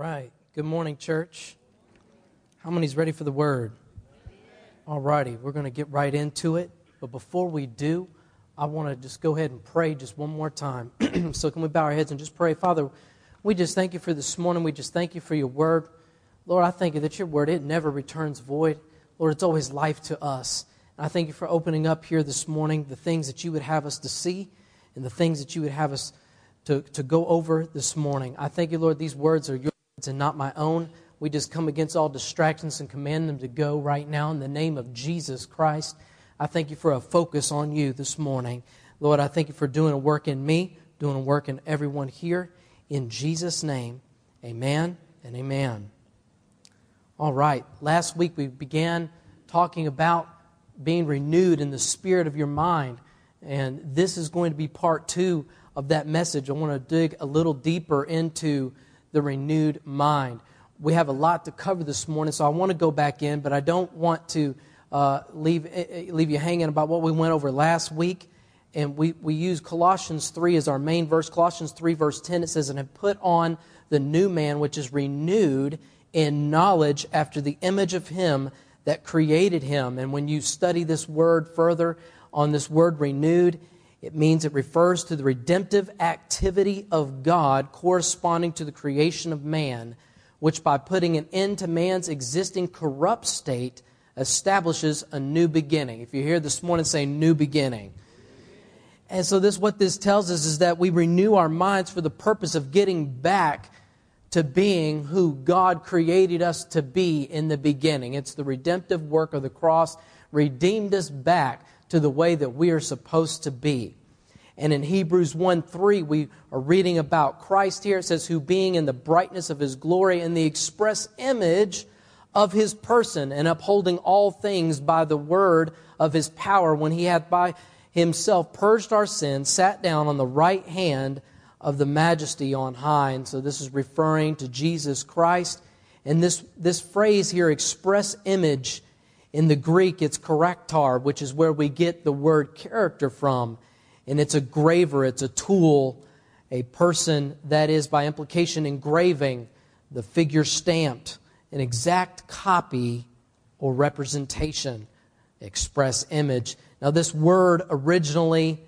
right. Good morning, church. How many's ready for the word? All righty. We're going to get right into it. But before we do, I want to just go ahead and pray just one more time. so, can we bow our heads and just pray? Father, we just thank you for this morning. We just thank you for your word. Lord, I thank you that your word, it never returns void. Lord, it's always life to us. And I thank you for opening up here this morning the things that you would have us to see and the things that you would have us to, to go over this morning. I thank you, Lord, these words are yours and not my own. We just come against all distractions and command them to go right now in the name of Jesus Christ. I thank you for a focus on you this morning. Lord, I thank you for doing a work in me, doing a work in everyone here. In Jesus' name, amen and amen. All right, last week we began talking about being renewed in the spirit of your mind. And this is going to be part two of that message. I want to dig a little deeper into the renewed mind. We have a lot to cover this morning, so I want to go back in, but I don't want to uh, leave, eh, eh, leave you hanging about what we went over last week. And we, we use Colossians 3 as our main verse. Colossians 3, verse 10, it says, And have put on the new man, which is renewed in knowledge after the image of him that created him. And when you study this word further on this word renewed, it means it refers to the redemptive activity of God corresponding to the creation of man, which by putting an end to man's existing corrupt state establishes a new beginning. If you hear this morning say new beginning. And so this what this tells us is that we renew our minds for the purpose of getting back to being who God created us to be in the beginning. It's the redemptive work of the cross redeemed us back to the way that we are supposed to be. And in Hebrews 1 3, we are reading about Christ here. It says, Who being in the brightness of his glory and the express image of his person, and upholding all things by the word of his power, when he hath by himself purged our sins, sat down on the right hand of the majesty on high. And so this is referring to Jesus Christ. And this, this phrase here, express image, in the Greek, it's charakter, which is where we get the word character from. And it's a graver, it's a tool, a person that is, by implication, engraving the figure stamped, an exact copy or representation, express image. Now, this word originally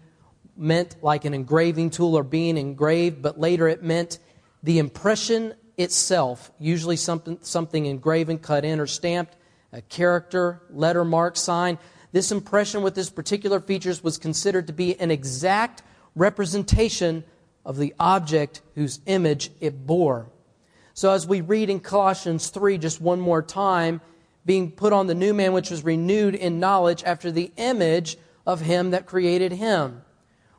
meant like an engraving tool or being engraved, but later it meant the impression itself, usually something, something engraven, cut in, or stamped a character, letter, mark, sign. This impression with its particular features was considered to be an exact representation of the object whose image it bore. So, as we read in Colossians 3 just one more time, being put on the new man which was renewed in knowledge after the image of him that created him.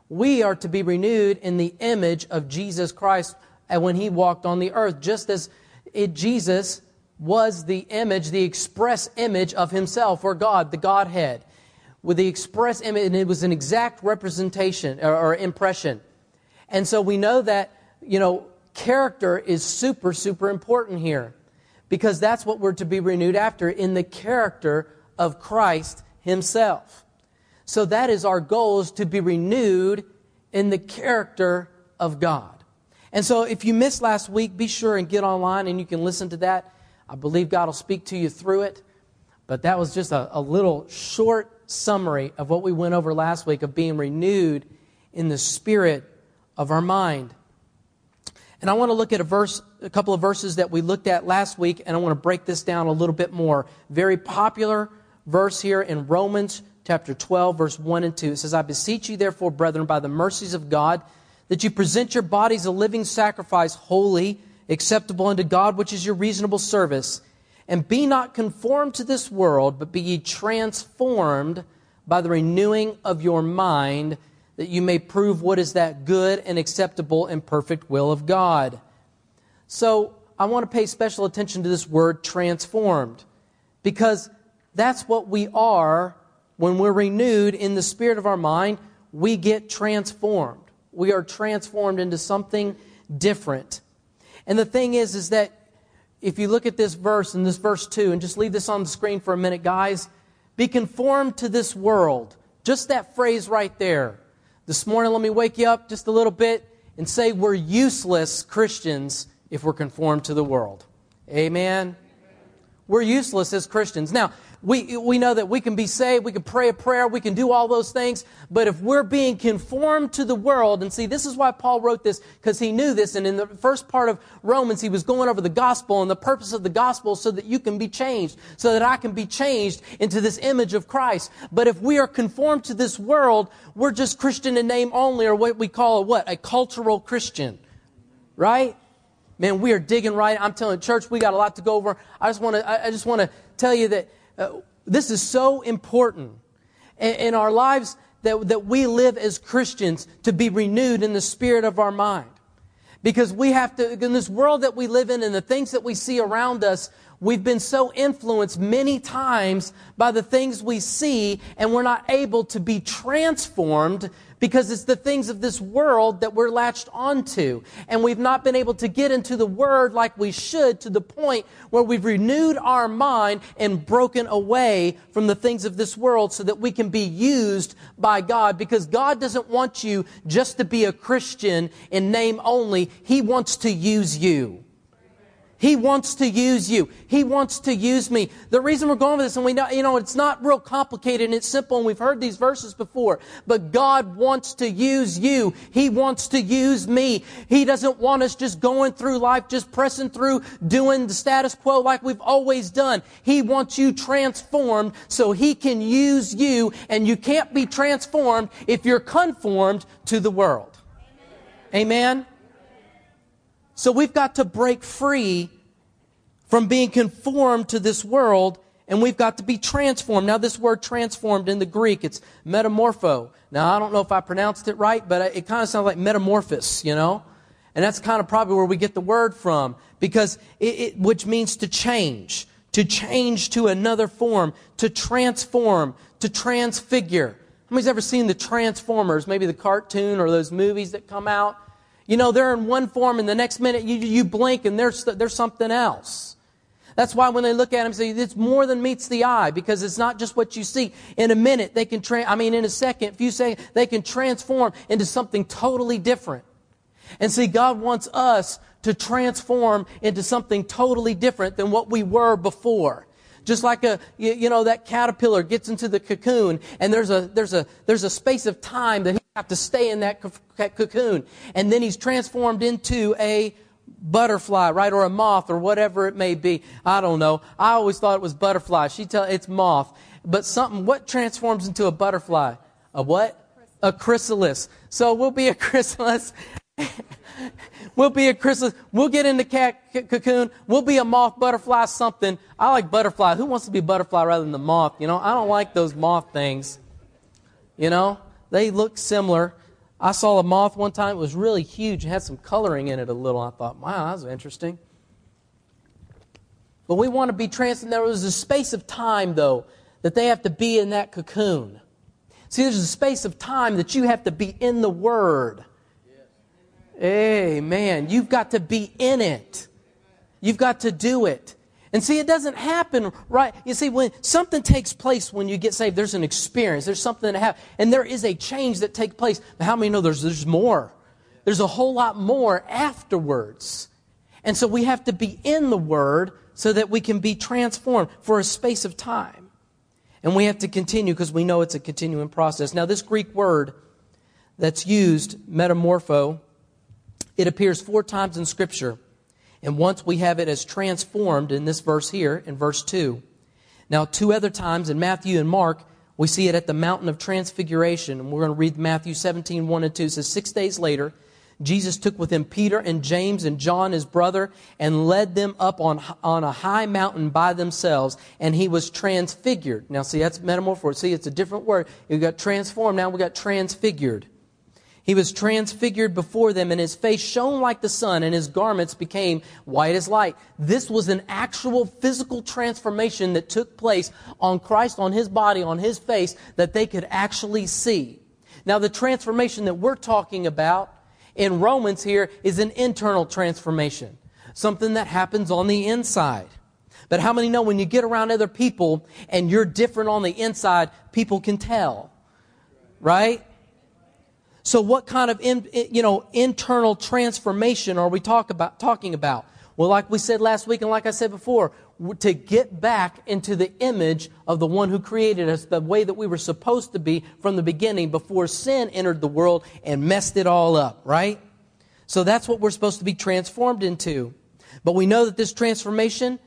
We are to be renewed in the image of Jesus Christ when he walked on the earth, just as it, Jesus was the image, the express image of himself or God, the Godhead. With the express image, and it was an exact representation or, or impression. And so we know that, you know, character is super, super important here because that's what we're to be renewed after in the character of Christ himself. So that is our goal is to be renewed in the character of God. And so if you missed last week, be sure and get online and you can listen to that. I believe God will speak to you through it. But that was just a, a little short summary of what we went over last week of being renewed in the spirit of our mind. And I want to look at a verse, a couple of verses that we looked at last week, and I want to break this down a little bit more. Very popular verse here in Romans chapter 12, verse 1 and 2. It says, I beseech you, therefore, brethren, by the mercies of God, that you present your bodies a living sacrifice, holy, acceptable unto God, which is your reasonable service. And be not conformed to this world, but be ye transformed by the renewing of your mind, that you may prove what is that good and acceptable and perfect will of God. So, I want to pay special attention to this word transformed, because that's what we are when we're renewed in the spirit of our mind. We get transformed. We are transformed into something different. And the thing is, is that if you look at this verse and this verse 2, and just leave this on the screen for a minute, guys, be conformed to this world. Just that phrase right there. This morning, let me wake you up just a little bit and say we're useless Christians if we're conformed to the world. Amen. We're useless as Christians. Now, we, we know that we can be saved, we can pray a prayer, we can do all those things, but if we're being conformed to the world, and see, this is why Paul wrote this, because he knew this, and in the first part of Romans, he was going over the gospel and the purpose of the gospel so that you can be changed, so that I can be changed into this image of Christ. But if we are conformed to this world, we're just Christian in name only, or what we call a what? A cultural Christian. Right? Man, we are digging right. I'm telling church, we got a lot to go over. I just want to, I just want to tell you that uh, this is so important in, in our lives that, that we live as Christians to be renewed in the spirit of our mind. Because we have to, in this world that we live in and the things that we see around us, we've been so influenced many times by the things we see and we're not able to be transformed because it's the things of this world that we're latched onto. And we've not been able to get into the Word like we should to the point where we've renewed our mind and broken away from the things of this world so that we can be used by God. Because God doesn't want you just to be a Christian in name only. He wants to use you. He wants to use you. He wants to use me. The reason we're going with this, and we know, you know, it's not real complicated and it's simple, and we've heard these verses before, but God wants to use you. He wants to use me. He doesn't want us just going through life, just pressing through, doing the status quo like we've always done. He wants you transformed so He can use you, and you can't be transformed if you're conformed to the world. Amen? Amen? So we've got to break free from being conformed to this world and we've got to be transformed. Now, this word transformed in the Greek, it's metamorpho. Now, I don't know if I pronounced it right, but it kind of sounds like metamorphosis, you know? And that's kind of probably where we get the word from, because it, it, which means to change, to change to another form, to transform, to transfigure. How many's ever seen the Transformers, maybe the cartoon or those movies that come out? You know, they're in one form, and the next minute you, you blink and there's, there's something else. That's why when they look at him, say it's more than meets the eye because it's not just what you see. In a minute, they can, tra- I mean, in a second, if you say they can transform into something totally different. And see, God wants us to transform into something totally different than what we were before. Just like a, you, know, that caterpillar gets into the cocoon and there's a, there's a, there's a space of time that have to stay in that cocoon. And then he's transformed into a butterfly, right? Or a moth or whatever it may be. I don't know. I always thought it was butterfly. She tell it's moth. But something, what transforms into a butterfly? A what? A chrysalis. So we'll be a chrysalis. we'll be a chrysalis. We'll get in the cat cocoon. We'll be a moth, butterfly, something. I like butterfly. Who wants to be butterfly rather than the moth? You know, I don't like those moth things. You know, they look similar. I saw a moth one time. It was really huge. It had some coloring in it a little. I thought, wow, that was interesting. But we want to be transformed. There was a space of time, though, that they have to be in that cocoon. See, there's a space of time that you have to be in the Word. Amen. You've got to be in it. You've got to do it. And see, it doesn't happen right. You see, when something takes place when you get saved, there's an experience. There's something to have. And there is a change that takes place. But how many know there's, there's more? There's a whole lot more afterwards. And so we have to be in the Word so that we can be transformed for a space of time. And we have to continue because we know it's a continuing process. Now, this Greek word that's used, metamorpho, it appears four times in Scripture. And once we have it as transformed in this verse here, in verse 2. Now, two other times in Matthew and Mark, we see it at the mountain of transfiguration. And we're going to read Matthew 17, 1 and 2. It says, Six days later, Jesus took with him Peter and James and John, his brother, and led them up on, on a high mountain by themselves, and he was transfigured. Now, see, that's metamorphosis. See, it's a different word. You got transformed, now we got transfigured. He was transfigured before them, and his face shone like the sun, and his garments became white as light. This was an actual physical transformation that took place on Christ, on his body, on his face, that they could actually see. Now, the transformation that we're talking about in Romans here is an internal transformation, something that happens on the inside. But how many know when you get around other people and you're different on the inside, people can tell? Right? So what kind of in, you know internal transformation are we talk about, talking about? Well, like we said last week and like I said before, to get back into the image of the one who created us, the way that we were supposed to be from the beginning before sin entered the world and messed it all up, right? So that's what we're supposed to be transformed into. But we know that this transformation,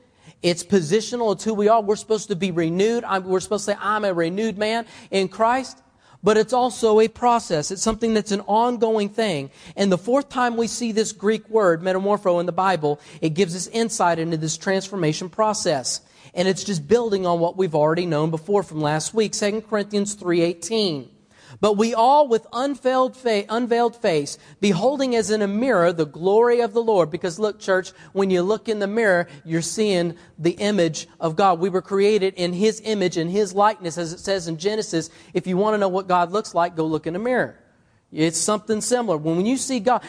it's positional. It's who we are. We're supposed to be renewed. we're supposed to say, I'm a renewed man in Christ. But it's also a process. It's something that's an ongoing thing. And the fourth time we see this Greek word, metamorpho, in the Bible, it gives us insight into this transformation process. And it's just building on what we've already known before from last week, 2 Corinthians 3.18. But we all with unveiled face, unveiled face, beholding as in a mirror the glory of the Lord. Because look, church, when you look in the mirror, you're seeing the image of God. We were created in His image and His likeness, as it says in Genesis. If you want to know what God looks like, go look in a mirror. It's something similar. When you see God,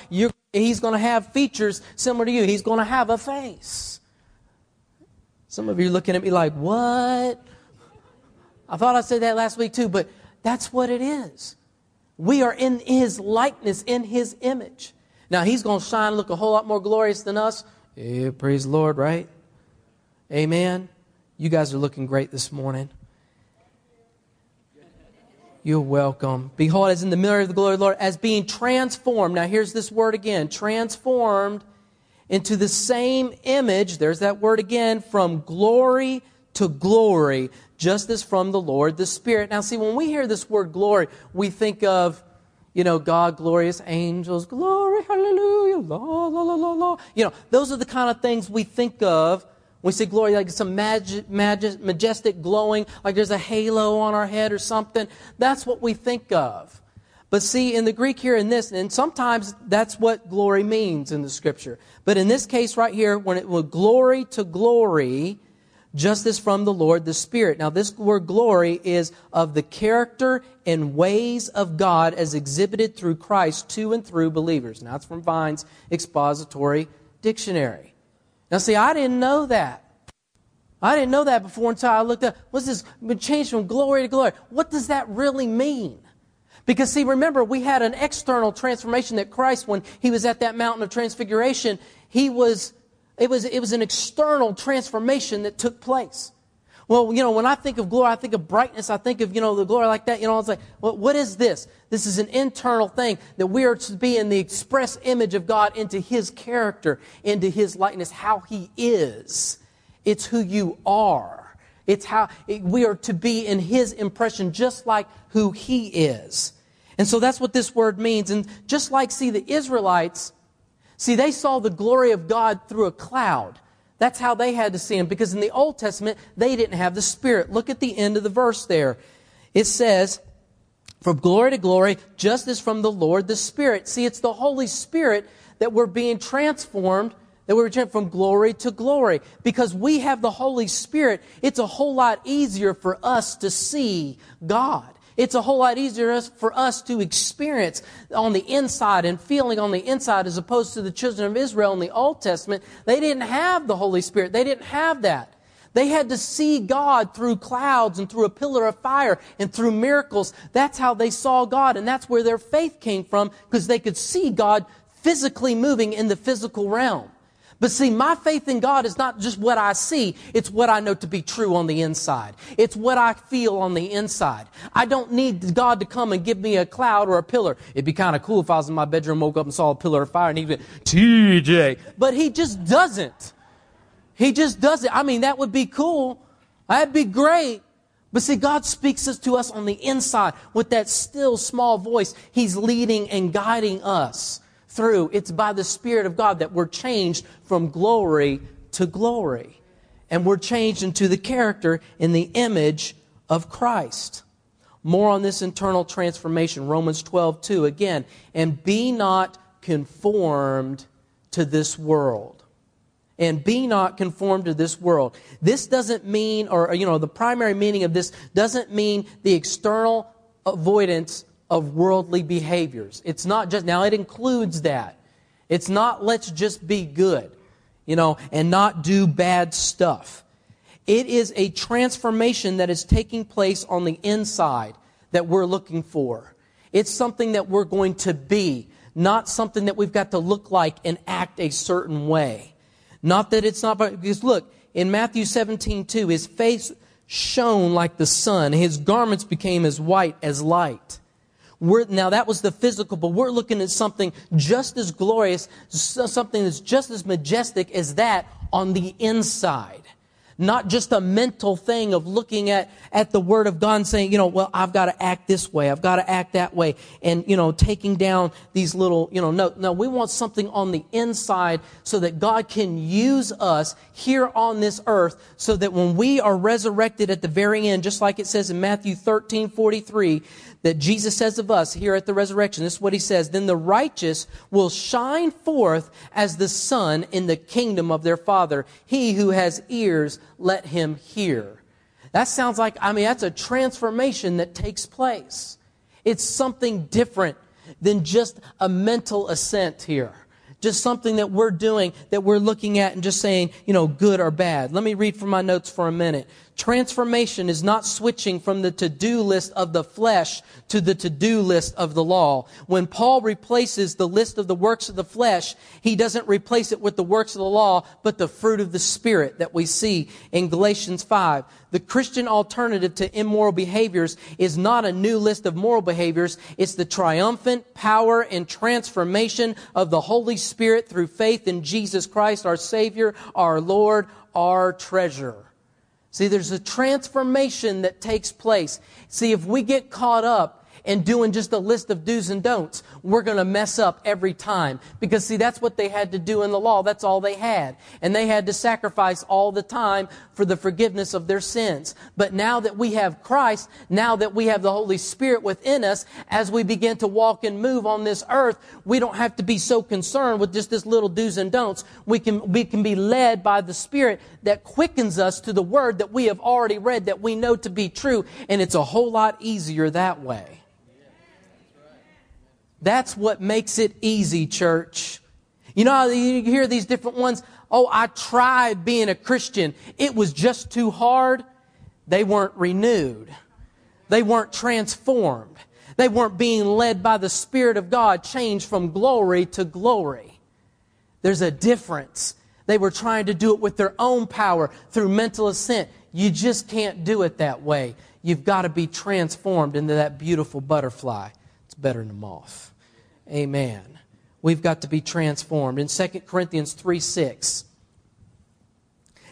He's going to have features similar to you. He's going to have a face. Some of you are looking at me like, what? I thought I said that last week too, but that's what it is. We are in His likeness, in His image. Now, He's going to shine, look a whole lot more glorious than us. Yeah, praise the Lord, right? Amen. You guys are looking great this morning. You're welcome. Behold, as in the mirror of the glory of the Lord, as being transformed. Now, here's this word again transformed into the same image. There's that word again from glory to glory just as from the Lord the Spirit. Now, see, when we hear this word glory, we think of, you know, God, glorious angels, glory, hallelujah, la, la, la, la, la. You know, those are the kind of things we think of when we say glory, like some mag- mag- majestic glowing, like there's a halo on our head or something. That's what we think of. But see, in the Greek here in this, and sometimes that's what glory means in the scripture. But in this case right here, when it was glory to glory, just as from the Lord the Spirit. Now, this word glory is of the character and ways of God as exhibited through Christ to and through believers. Now, it's from Vine's expository dictionary. Now, see, I didn't know that. I didn't know that before until I looked up. What's this been changed from glory to glory? What does that really mean? Because, see, remember, we had an external transformation that Christ, when he was at that mountain of transfiguration, he was it was, it was an external transformation that took place. Well, you know, when I think of glory, I think of brightness. I think of, you know, the glory like that. You know, it's like, well, what is this? This is an internal thing that we are to be in the express image of God into His character, into His likeness, how He is. It's who you are. It's how it, we are to be in His impression, just like who He is. And so that's what this word means. And just like, see, the Israelites, See, they saw the glory of God through a cloud. That's how they had to see him because in the Old Testament, they didn't have the Spirit. Look at the end of the verse there. It says, from glory to glory, just as from the Lord the Spirit. See, it's the Holy Spirit that we're being transformed, that we're going from glory to glory. Because we have the Holy Spirit, it's a whole lot easier for us to see God. It's a whole lot easier for us to experience on the inside and feeling on the inside as opposed to the children of Israel in the Old Testament. They didn't have the Holy Spirit. They didn't have that. They had to see God through clouds and through a pillar of fire and through miracles. That's how they saw God, and that's where their faith came from because they could see God physically moving in the physical realm. But see, my faith in God is not just what I see, it's what I know to be true on the inside. It's what I feel on the inside. I don't need God to come and give me a cloud or a pillar. It'd be kind of cool if I was in my bedroom, woke up and saw a pillar of fire and he went, TJ. But he just doesn't. He just doesn't. I mean, that would be cool. That'd be great. But see, God speaks to us on the inside with that still small voice. He's leading and guiding us through. It's by the Spirit of God that we're changed from glory to glory. And we're changed into the character in the image of Christ. More on this internal transformation, Romans 12, 2. Again, and be not conformed to this world. And be not conformed to this world. This doesn't mean, or, you know, the primary meaning of this doesn't mean the external avoidance of worldly behaviors. It's not just, now it includes that. It's not let's just be good, you know, and not do bad stuff. It is a transformation that is taking place on the inside that we're looking for. It's something that we're going to be, not something that we've got to look like and act a certain way. Not that it's not, because look, in Matthew 17, 2, his face shone like the sun. His garments became as white as light. We're, now that was the physical, but we're looking at something just as glorious, something that's just as majestic as that on the inside not just a mental thing of looking at, at the Word of God and saying, you know, well, I've got to act this way, I've got to act that way, and, you know, taking down these little, you know, no, no, we want something on the inside so that God can use us here on this earth so that when we are resurrected at the very end, just like it says in Matthew 13, 43, that Jesus says of us here at the resurrection. This is what he says. Then the righteous will shine forth as the sun in the kingdom of their Father. He who has ears, let him hear. That sounds like, I mean, that's a transformation that takes place. It's something different than just a mental assent here. Just something that we're doing, that we're looking at and just saying, you know, good or bad. Let me read from my notes for a minute. Transformation is not switching from the to-do list of the flesh to the to-do list of the law. When Paul replaces the list of the works of the flesh, he doesn't replace it with the works of the law, but the fruit of the Spirit that we see in Galatians 5. The Christian alternative to immoral behaviors is not a new list of moral behaviors. It's the triumphant power and transformation of the Holy Spirit through faith in Jesus Christ, our Savior, our Lord, our treasure. See, there's a transformation that takes place. See, if we get caught up and doing just a list of do's and don'ts, we're going to mess up every time. Because see, that's what they had to do in the law. That's all they had. And they had to sacrifice all the time for the forgiveness of their sins. But now that we have Christ, now that we have the Holy Spirit within us, as we begin to walk and move on this earth, we don't have to be so concerned with just this little do's and don'ts. We can, we can be led by the Spirit that quickens us to the Word that we have already read, that we know to be true. And it's a whole lot easier that way. That's what makes it easy, church. You know, you hear these different ones. Oh, I tried being a Christian. It was just too hard. They weren't renewed. They weren't transformed. They weren't being led by the Spirit of God, changed from glory to glory. There's a difference. They were trying to do it with their own power through mental assent. You just can't do it that way. You've got to be transformed into that beautiful butterfly. It's better than a moth. Amen. We've got to be transformed. In 2 Corinthians 3 6.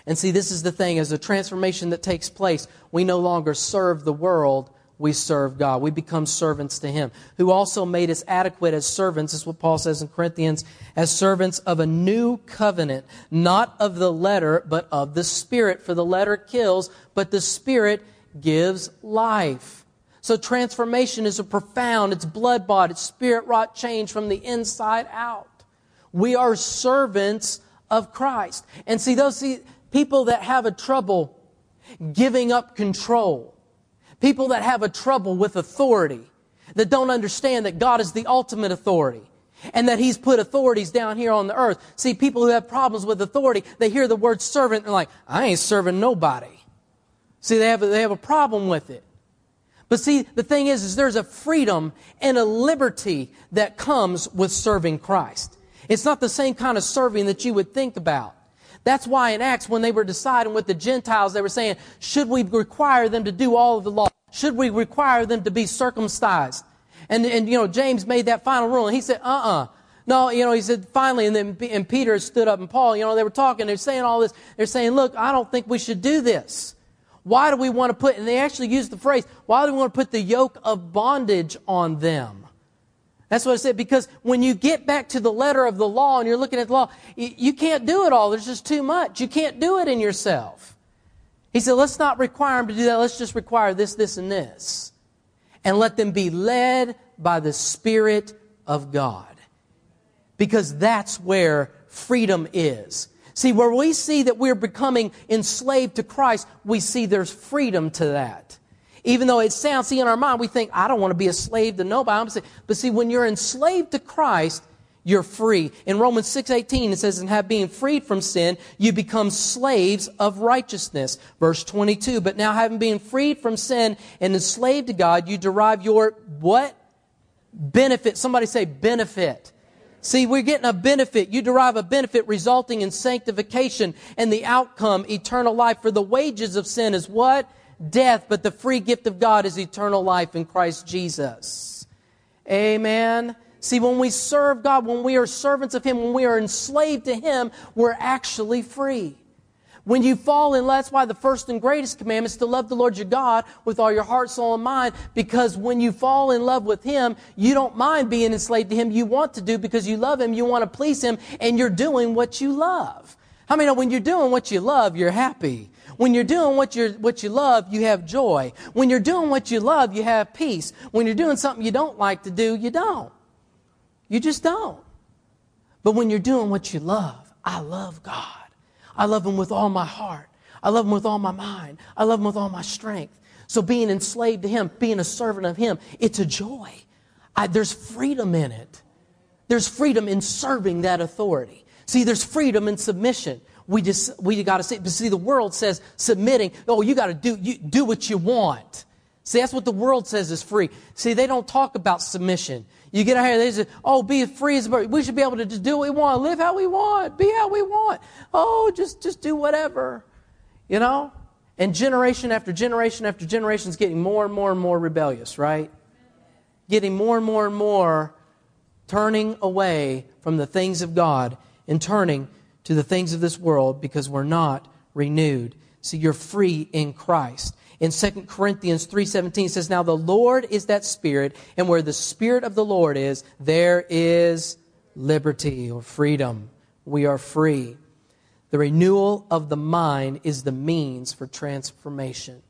And see, this is the thing as a transformation that takes place, we no longer serve the world, we serve God. We become servants to Him, who also made us adequate as servants, is what Paul says in Corinthians, as servants of a new covenant, not of the letter, but of the Spirit. For the letter kills, but the Spirit gives life. So transformation is a profound, it's blood bought, it's spirit wrought change from the inside out. We are servants of Christ. And see, those see, people that have a trouble giving up control, people that have a trouble with authority, that don't understand that God is the ultimate authority and that He's put authorities down here on the earth. See, people who have problems with authority, they hear the word servant and they're like, I ain't serving nobody. See, they have, a, they have a problem with it. But see, the thing is, is there's a freedom and a liberty that comes with serving Christ. It's not the same kind of serving that you would think about. That's why in Acts, when they were deciding with the Gentiles, they were saying, should we require them to do all of the law? Should we require them to be circumcised? And, and you know, James made that final rule, and he said, uh-uh. No, you know, he said, finally, and then and Peter stood up, and Paul, you know, they were talking, they're saying all this. They're saying, look, I don't think we should do this. Why do we want to put, and they actually use the phrase, why do we want to put the yoke of bondage on them? That's what I said, because when you get back to the letter of the law and you're looking at the law, you can't do it all. There's just too much. You can't do it in yourself. He said, let's not require them to do that. Let's just require this, this, and this. And let them be led by the Spirit of God. Because that's where freedom is. See, where we see that we're becoming enslaved to Christ, we see there's freedom to that. Even though it sounds, see, in our mind, we think, I don't want to be a slave to nobody. But see, when you're enslaved to Christ, you're free. In Romans 6:18 it says and have being freed from sin you become slaves of righteousness. Verse 22 but now having been freed from sin and enslaved to God you derive your what? Benefit. Somebody say benefit. See, we're getting a benefit. You derive a benefit resulting in sanctification and the outcome, eternal life. For the wages of sin is what? Death, but the free gift of God is eternal life in Christ Jesus. Amen. See, when we serve God, when we are servants of Him, when we are enslaved to Him, we're actually free. When you fall in love, that's why the first and greatest commandment is to love the Lord your God with all your heart, soul, and mind. Because when you fall in love with Him, you don't mind being enslaved to Him. You want to do because you love Him, you want to please Him, and you're doing what you love. How I many know when you're doing what you love, you're happy? When you're doing what, you what you love, you have joy. When you're doing what you love, you have peace. When you're doing something you don't like to do, you don't. You just don't. But when you're doing what you love, I love God. I love Him with all my heart. I love Him with all my mind. I love Him with all my strength. So being enslaved to Him, being a servant of Him, it's a joy. I, there's freedom in it. There's freedom in serving that authority. See, there's freedom in submission. We just we got to see. But see, the world says submitting. Oh, you got to do you do what you want. See, that's what the world says is free. See, they don't talk about submission. You get out here, they say, oh, be free as bird. We should be able to just do what we want, live how we want, be how we want. Oh, just, just do whatever. You know? And generation after generation after generation is getting more and more and more rebellious, right? Getting more and more and more turning away from the things of God and turning to the things of this world because we're not renewed. See, you're free in Christ in 2 Corinthians 3:17 says now the Lord is that spirit and where the spirit of the Lord is there is liberty or freedom. We are free. The renewal of the mind is the means for transformation.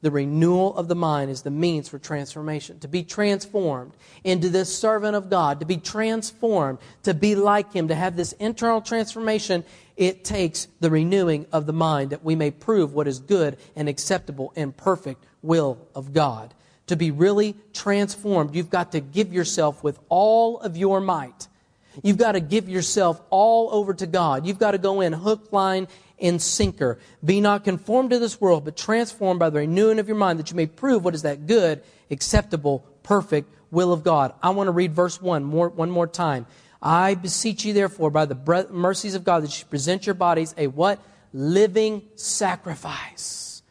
The renewal of the mind is the means for transformation. To be transformed into this servant of God to be transformed to be like him to have this internal transformation it takes the renewing of the mind that we may prove what is good and acceptable and perfect will of God. To be really transformed, you've got to give yourself with all of your might. You've got to give yourself all over to God. You've got to go in hook, line, and sinker. Be not conformed to this world, but transformed by the renewing of your mind that you may prove what is that good, acceptable, perfect will of God. I want to read verse 1 more, one more time. I beseech you, therefore, by the mercies of God, that you present your bodies a what? Living sacrifice.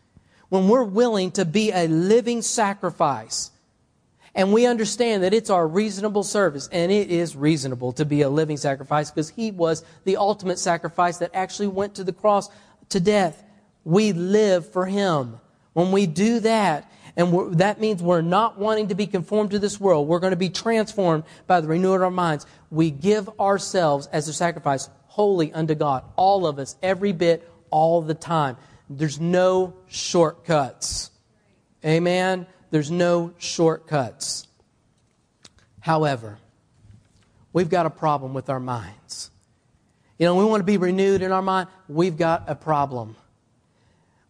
When we're willing to be a living sacrifice, and we understand that it's our reasonable service, and it is reasonable to be a living sacrifice because He was the ultimate sacrifice that actually went to the cross to death. We live for Him. When we do that, and that means we're not wanting to be conformed to this world. We're going to be transformed by the renewal of our minds. We give ourselves as a sacrifice wholly unto God. All of us, every bit, all the time. There's no shortcuts. Amen? There's no shortcuts. However, we've got a problem with our minds. You know, we want to be renewed in our mind. We've got a problem.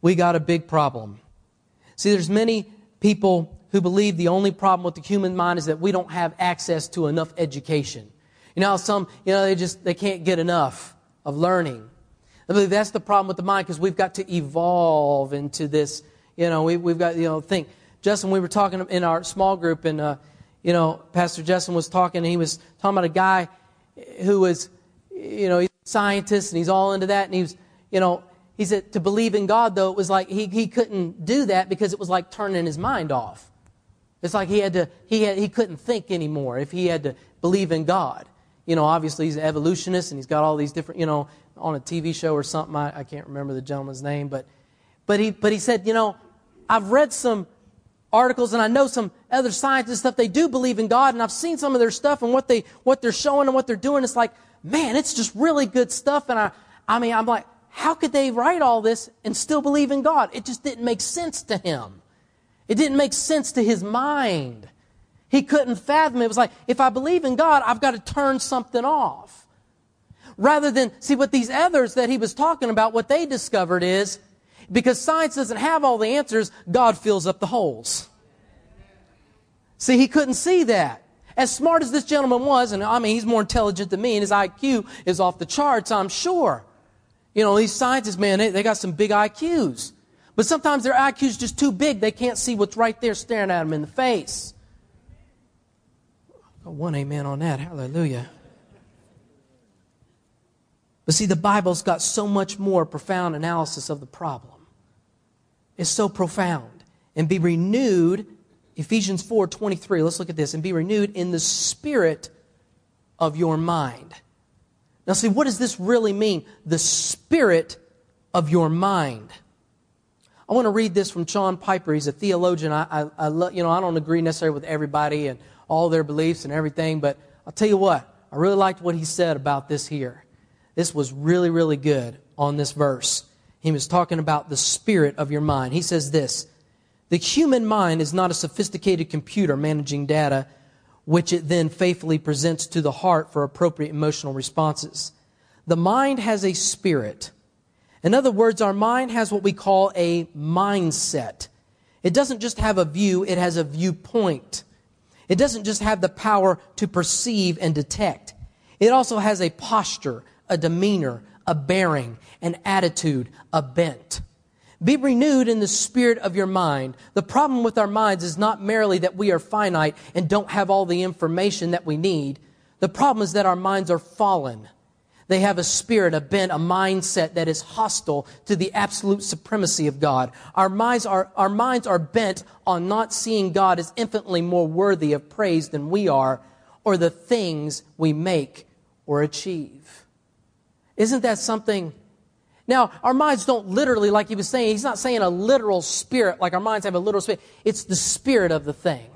We got a big problem. See, there's many people who believe the only problem with the human mind is that we don't have access to enough education. You know, some, you know, they just, they can't get enough of learning. I believe that's the problem with the mind because we've got to evolve into this, you know, we, we've got, you know, think. Justin, we were talking in our small group and, uh, you know, Pastor Justin was talking and he was talking about a guy who was, you know, he's a scientist and he's all into that and he was, you know, he said to believe in God, though, it was like he, he couldn't do that because it was like turning his mind off. It's like he had to, he, had, he couldn't think anymore if he had to believe in God. You know, obviously he's an evolutionist and he's got all these different, you know, on a TV show or something. I, I can't remember the gentleman's name, but, but, he, but he said, you know, I've read some articles and I know some other scientists stuff. They do believe in God and I've seen some of their stuff and what, they, what they're showing and what they're doing. It's like, man, it's just really good stuff. And I, I mean, I'm like, how could they write all this and still believe in God? It just didn't make sense to him. It didn't make sense to his mind. He couldn't fathom it. It was like, if I believe in God, I've got to turn something off. Rather than, see what these others that he was talking about, what they discovered is, because science doesn't have all the answers, God fills up the holes. See, he couldn't see that. As smart as this gentleman was, and I mean, he's more intelligent than me, and his IQ is off the charts, I'm sure. You know, these scientists, man, they, they got some big IQs. But sometimes their IQ is just too big. They can't see what's right there staring at them in the face. Got one amen on that. Hallelujah. But see, the Bible's got so much more profound analysis of the problem. It's so profound. And be renewed, Ephesians 4 23. Let's look at this. And be renewed in the spirit of your mind. Now, see, what does this really mean? The spirit of your mind. I want to read this from John Piper. He's a theologian. I, I, I lo- you know, I don't agree necessarily with everybody and all their beliefs and everything, but I'll tell you what, I really liked what he said about this here. This was really, really good on this verse. He was talking about the spirit of your mind. He says this The human mind is not a sophisticated computer managing data, which it then faithfully presents to the heart for appropriate emotional responses. The mind has a spirit. In other words, our mind has what we call a mindset. It doesn't just have a view, it has a viewpoint. It doesn't just have the power to perceive and detect. It also has a posture, a demeanor, a bearing, an attitude, a bent. Be renewed in the spirit of your mind. The problem with our minds is not merely that we are finite and don't have all the information that we need. The problem is that our minds are fallen. They have a spirit, a bent, a mindset that is hostile to the absolute supremacy of God. Our minds are, our minds are bent on not seeing God as infinitely more worthy of praise than we are or the things we make or achieve. Isn't that something? Now, our minds don't literally, like he was saying, he's not saying a literal spirit, like our minds have a literal spirit. It's the spirit of the thing,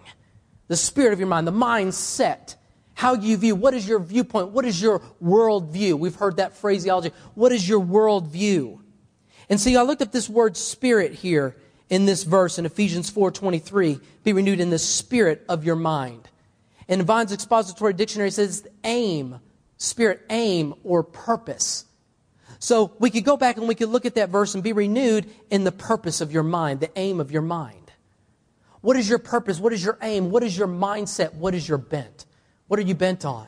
the spirit of your mind, the mindset how you view, what is your viewpoint? What is your worldview? We've heard that phraseology. What is your worldview? And see, I looked up this word spirit here in this verse in Ephesians 4.23. Be renewed in the spirit of your mind. And Vine's Expository Dictionary says aim, spirit, aim, or purpose. So we could go back and we could look at that verse and be renewed in the purpose of your mind, the aim of your mind. What is your purpose? What is your aim? What is your mindset? What is your bent? What are you bent on?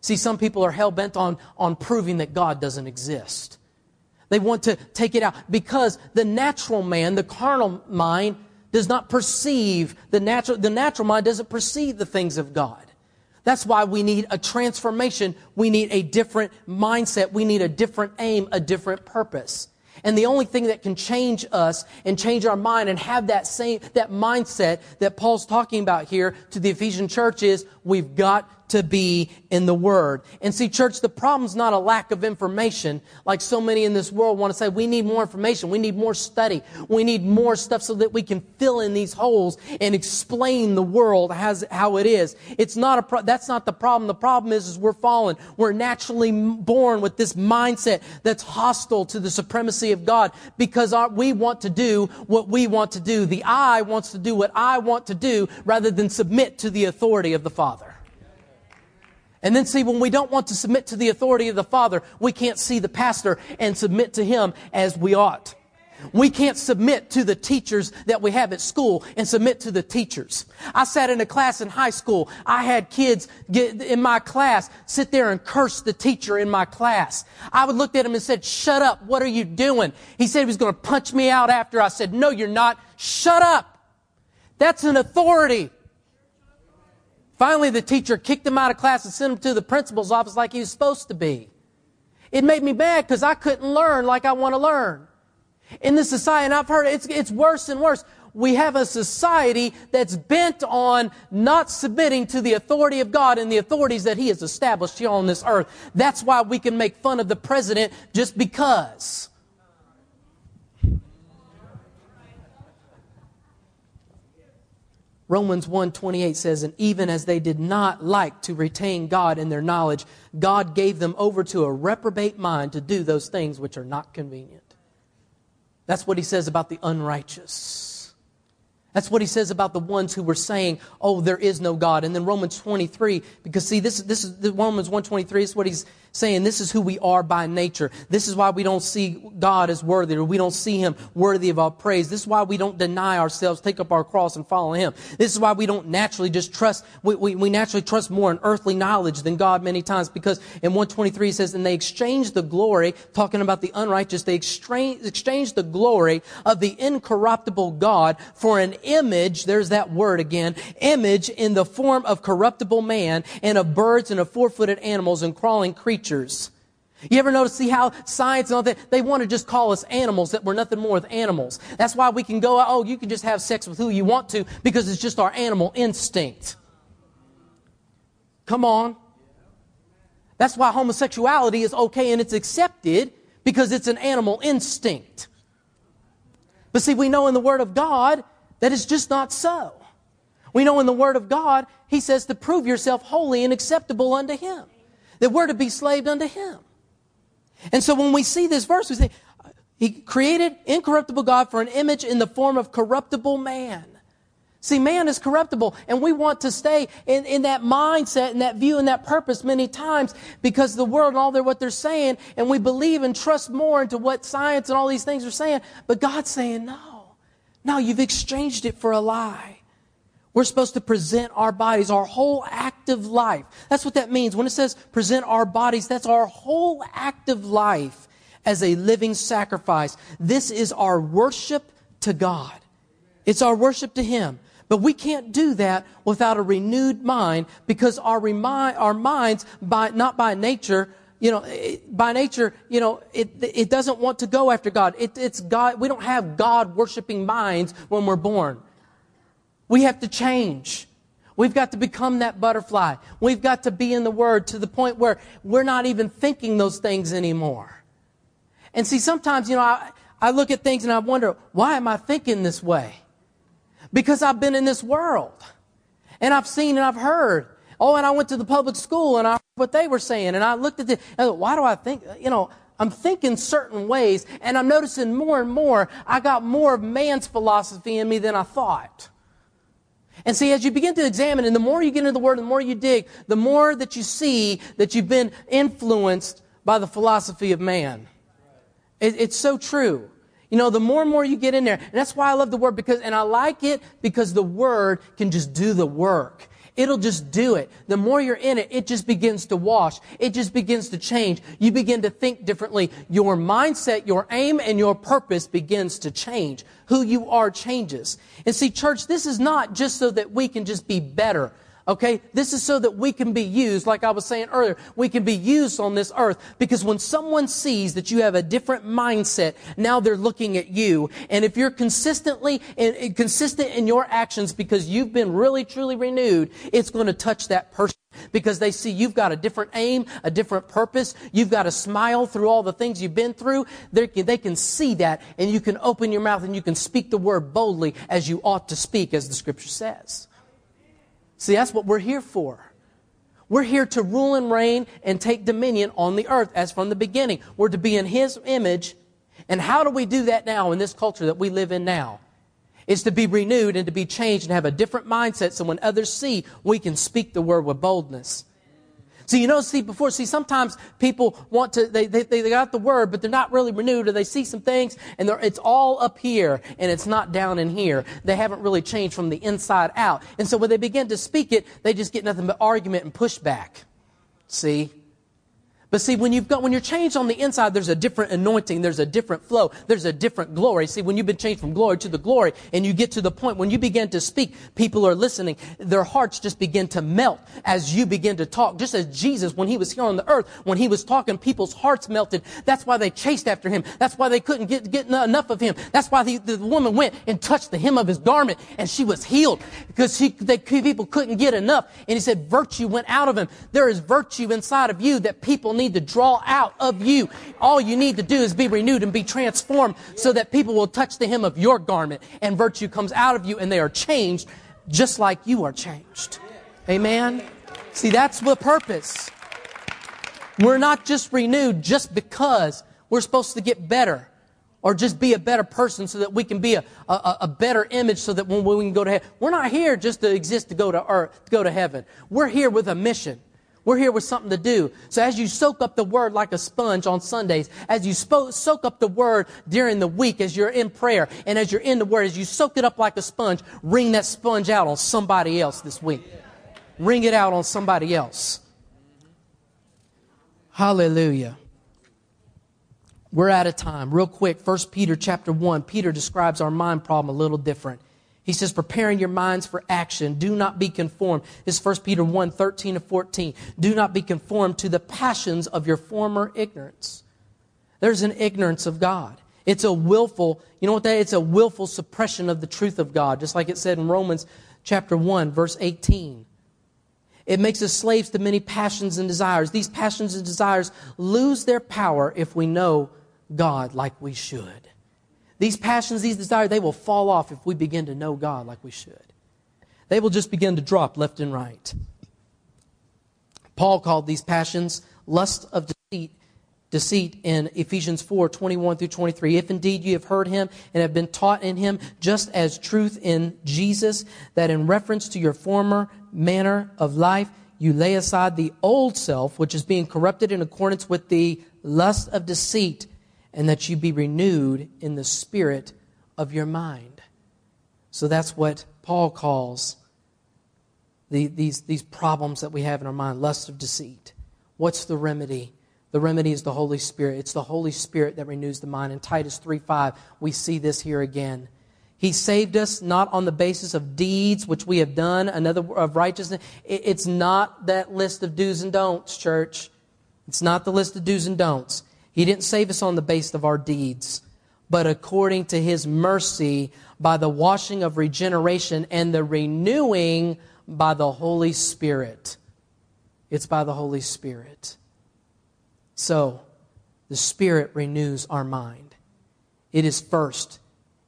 See, some people are hell bent on, on proving that God doesn't exist. They want to take it out because the natural man, the carnal mind, does not perceive the natural, the natural mind doesn't perceive the things of God. That's why we need a transformation. We need a different mindset. We need a different aim, a different purpose. And the only thing that can change us and change our mind and have that same, that mindset that Paul's talking about here to the Ephesian church is we've got to be in the Word. And see, church, the problem's not a lack of information, like so many in this world want to say. We need more information. We need more study. We need more stuff so that we can fill in these holes and explain the world as, how it is. It's not a pro- that's not the problem. The problem is, is we're fallen. We're naturally born with this mindset that's hostile to the supremacy of God because our, we want to do what we want to do. The I wants to do what I want to do rather than submit to the authority of the Father. And then see, when we don't want to submit to the authority of the Father, we can't see the pastor and submit to him as we ought. We can't submit to the teachers that we have at school and submit to the teachers. I sat in a class in high school. I had kids get in my class sit there and curse the teacher in my class. I would look at him and said, shut up. What are you doing? He said he was going to punch me out after. I said, no, you're not. Shut up. That's an authority. Finally, the teacher kicked him out of class and sent him to the principal's office like he was supposed to be. It made me mad because I couldn't learn like I want to learn. In this society, and I've heard it's, it's worse and worse. We have a society that's bent on not submitting to the authority of God and the authorities that He has established here on this earth. That's why we can make fun of the president just because. Romans 1:28 says, "And even as they did not like to retain God in their knowledge, God gave them over to a reprobate mind to do those things which are not convenient." That's what he says about the unrighteous. That's what he says about the ones who were saying, "Oh, there is no God." And then Romans 23, because see, this this is the Romans 1:23 is what he's saying this is who we are by nature. This is why we don't see God as worthy or we don't see Him worthy of our praise. This is why we don't deny ourselves, take up our cross and follow Him. This is why we don't naturally just trust, we, we, we naturally trust more in earthly knowledge than God many times because in 123 it says, and they exchanged the glory, talking about the unrighteous, they exchanged, exchanged the glory of the incorruptible God for an image, there's that word again, image in the form of corruptible man and of birds and of four-footed animals and crawling creatures creatures. You ever notice, see how science and all that, they want to just call us animals that we're nothing more than animals. That's why we can go, oh, you can just have sex with who you want to because it's just our animal instinct. Come on. That's why homosexuality is okay and it's accepted because it's an animal instinct. But see, we know in the Word of God that it's just not so. We know in the Word of God, He says to prove yourself holy and acceptable unto Him that we're to be slaved unto Him. And so when we see this verse, we say, He created incorruptible God for an image in the form of corruptible man. See, man is corruptible, and we want to stay in, in that mindset and that view and that purpose many times because the world and all their what they're saying, and we believe and trust more into what science and all these things are saying. But God's saying, no, no, you've exchanged it for a lie. We're supposed to present our bodies, our whole active life. That's what that means. When it says present our bodies, that's our whole active life as a living sacrifice. This is our worship to God. It's our worship to Him. But we can't do that without a renewed mind because our, our minds, by, not by nature, you know, it, by nature, you know, it, it doesn't want to go after God. It, it's God. We don't have God worshiping minds when we're born. We have to change. We've got to become that butterfly. We've got to be in the Word to the point where we're not even thinking those things anymore. And see, sometimes, you know, I, I look at things and I wonder, why am I thinking this way? Because I've been in this world. And I've seen and I've heard. Oh, and I went to the public school and I heard what they were saying. And I looked at the, why do I think, you know, I'm thinking certain ways and I'm noticing more and more I got more of man's philosophy in me than I thought. And see, as you begin to examine, and the more you get into the Word, the more you dig, the more that you see that you've been influenced by the philosophy of man. It, it's so true. You know, the more and more you get in there, and that's why I love the Word because, and I like it because the Word can just do the work. It'll just do it. The more you're in it, it just begins to wash. It just begins to change. You begin to think differently. Your mindset, your aim, and your purpose begins to change. Who you are changes. And see, church, this is not just so that we can just be better. Okay? This is so that we can be used, like I was saying earlier, we can be used on this earth because when someone sees that you have a different mindset, now they're looking at you. And if you're consistently and consistent in your actions because you've been really truly renewed, it's going to touch that person because they see you've got a different aim, a different purpose. You've got a smile through all the things you've been through. They can, they can see that and you can open your mouth and you can speak the word boldly as you ought to speak as the scripture says. See, that's what we're here for. We're here to rule and reign and take dominion on the earth as from the beginning. We're to be in His image. And how do we do that now in this culture that we live in now? Is to be renewed and to be changed and have a different mindset so when others see, we can speak the word with boldness. So you know, see, before, see, sometimes people want to, they, they, they got the word, but they're not really renewed, or they see some things, and it's all up here, and it's not down in here. They haven't really changed from the inside out. And so when they begin to speak it, they just get nothing but argument and pushback. See? But see, when you've got, when you're changed on the inside, there's a different anointing, there's a different flow, there's a different glory. See, when you've been changed from glory to the glory, and you get to the point when you begin to speak, people are listening, their hearts just begin to melt as you begin to talk. Just as Jesus, when he was here on the earth, when he was talking, people's hearts melted. That's why they chased after him. That's why they couldn't get, get enough of him. That's why the, the woman went and touched the hem of his garment, and she was healed because she, they, people couldn't get enough. And he said, virtue went out of him. There is virtue inside of you that people need need to draw out of you. All you need to do is be renewed and be transformed so that people will touch the hem of your garment and virtue comes out of you and they are changed just like you are changed. Amen? See, that's the purpose. We're not just renewed just because we're supposed to get better or just be a better person so that we can be a, a, a, better image so that when we can go to heaven. We're not here just to exist to go to earth, to go to heaven. We're here with a mission. We're here with something to do. So as you soak up the word like a sponge on Sundays, as you soak up the word during the week, as you're in prayer, and as you're in the word, as you soak it up like a sponge, wring that sponge out on somebody else this week. Wring it out on somebody else. Hallelujah. We're out of time. Real quick, 1 Peter chapter 1. Peter describes our mind problem a little different. He says, preparing your minds for action. Do not be conformed. This is 1 Peter 1, 13 to 14. Do not be conformed to the passions of your former ignorance. There's an ignorance of God. It's a willful, you know what that? It's a willful suppression of the truth of God, just like it said in Romans chapter 1, verse 18. It makes us slaves to many passions and desires. These passions and desires lose their power if we know God like we should. These passions, these desires, they will fall off if we begin to know God like we should. They will just begin to drop left and right. Paul called these passions lust of deceit, deceit in Ephesians 4 21 through 23. If indeed you have heard him and have been taught in him, just as truth in Jesus, that in reference to your former manner of life, you lay aside the old self, which is being corrupted in accordance with the lust of deceit and that you be renewed in the spirit of your mind. So that's what Paul calls the, these, these problems that we have in our mind lust of deceit. What's the remedy? The remedy is the Holy Spirit. It's the Holy Spirit that renews the mind. In Titus 3 5, we see this here again. He saved us not on the basis of deeds which we have done, another of righteousness. It's not that list of do's and don'ts, church. It's not the list of do's and don'ts. He didn't save us on the basis of our deeds, but according to His mercy by the washing of regeneration and the renewing by the Holy Spirit. It's by the Holy Spirit. So, the Spirit renews our mind. It is first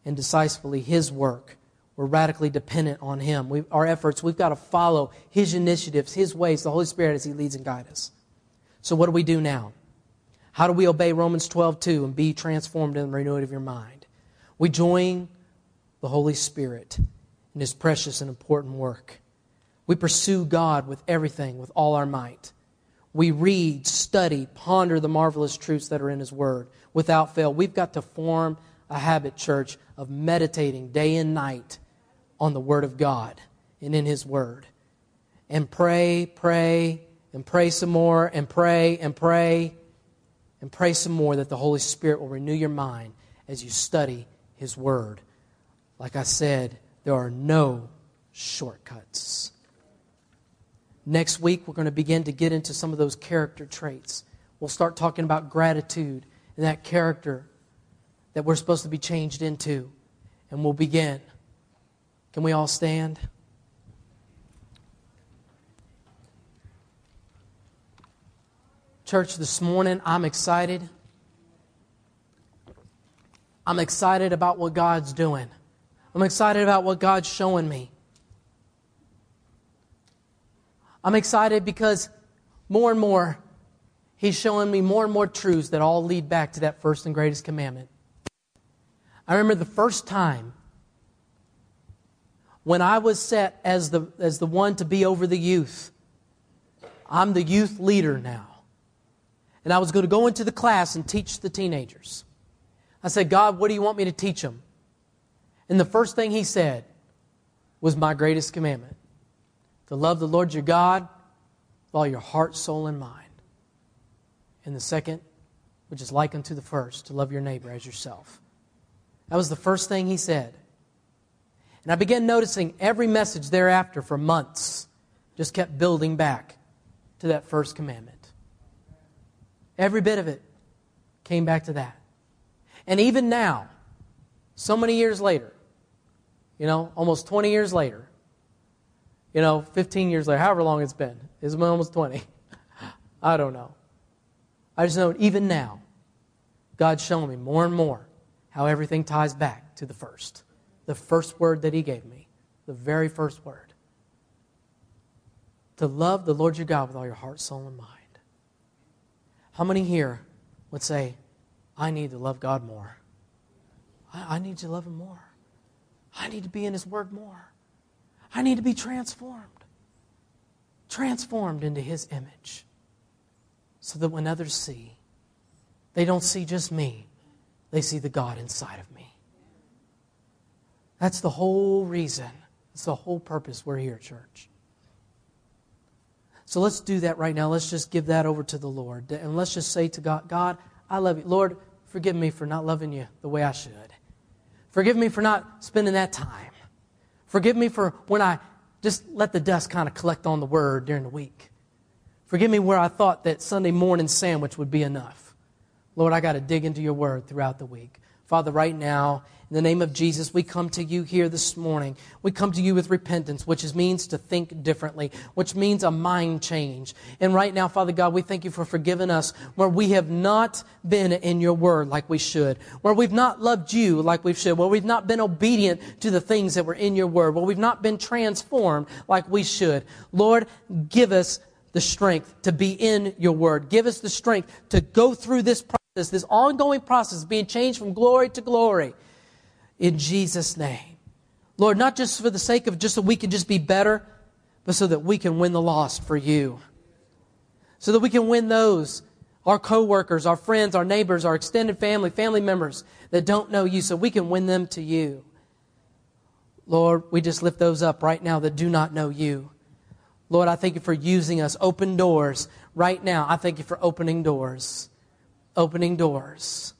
and decisively His work. We're radically dependent on Him. we our efforts, we've got to follow His initiatives, His ways, the Holy Spirit as He leads and guides us. So, what do we do now? How do we obey Romans 12, 2 and be transformed in the renewing of your mind? We join the Holy Spirit in His precious and important work. We pursue God with everything, with all our might. We read, study, ponder the marvelous truths that are in His Word without fail. We've got to form a habit, church, of meditating day and night on the Word of God and in His Word. And pray, pray, and pray some more, and pray, and pray and pray some more that the Holy Spirit will renew your mind as you study His Word. Like I said, there are no shortcuts. Next week, we're going to begin to get into some of those character traits. We'll start talking about gratitude and that character that we're supposed to be changed into. And we'll begin. Can we all stand? Church, this morning, I'm excited. I'm excited about what God's doing. I'm excited about what God's showing me. I'm excited because more and more, He's showing me more and more truths that all lead back to that first and greatest commandment. I remember the first time when I was set as the, as the one to be over the youth. I'm the youth leader now and I was going to go into the class and teach the teenagers. I said, God, what do you want me to teach them? And the first thing he said was my greatest commandment to love the Lord your God with all your heart, soul, and mind. And the second, which is like unto the first, to love your neighbor as yourself. That was the first thing he said. And I began noticing every message thereafter for months just kept building back to that first commandment. Every bit of it came back to that. And even now, so many years later, you know, almost 20 years later, you know, 15 years later, however long it's been, it's been almost 20. I don't know. I just know even now, God's showing me more and more how everything ties back to the first. The first word that He gave me, the very first word. To love the Lord your God with all your heart, soul, and mind. How many here would say, I need to love God more? I, I need to love Him more. I need to be in His Word more. I need to be transformed. transformed into His image so that when others see, they don't see just me, they see the God inside of me. That's the whole reason, it's the whole purpose we're here, church. So let's do that right now. Let's just give that over to the Lord. And let's just say to God, God, I love you. Lord, forgive me for not loving you the way I should. Forgive me for not spending that time. Forgive me for when I just let the dust kind of collect on the word during the week. Forgive me where I thought that Sunday morning sandwich would be enough. Lord, I got to dig into your word throughout the week. Father, right now, in the name of Jesus, we come to you here this morning. We come to you with repentance, which means to think differently, which means a mind change. And right now, Father God, we thank you for forgiving us where we have not been in your word like we should, where we've not loved you like we should, where we've not been obedient to the things that were in your word, where we've not been transformed like we should. Lord, give us the strength to be in your word. Give us the strength to go through this process, this ongoing process, of being changed from glory to glory in Jesus' name. Lord, not just for the sake of just so we can just be better, but so that we can win the lost for you. So that we can win those, our coworkers, our friends, our neighbors, our extended family, family members that don't know you, so we can win them to you. Lord, we just lift those up right now that do not know you. Lord, I thank you for using us. Open doors right now. I thank you for opening doors. Opening doors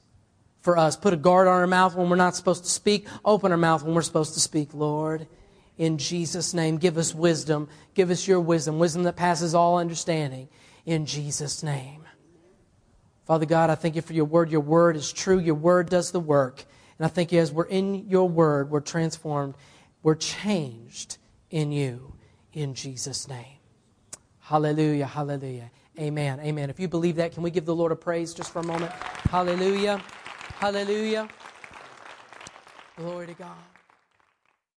for us. Put a guard on our mouth when we're not supposed to speak. Open our mouth when we're supposed to speak, Lord. In Jesus' name, give us wisdom. Give us your wisdom, wisdom that passes all understanding. In Jesus' name. Father God, I thank you for your word. Your word is true. Your word does the work. And I thank you as we're in your word, we're transformed, we're changed in you. In Jesus' name. Hallelujah. Hallelujah. Amen. Amen. If you believe that, can we give the Lord a praise just for a moment? Hallelujah. Hallelujah. Glory to God.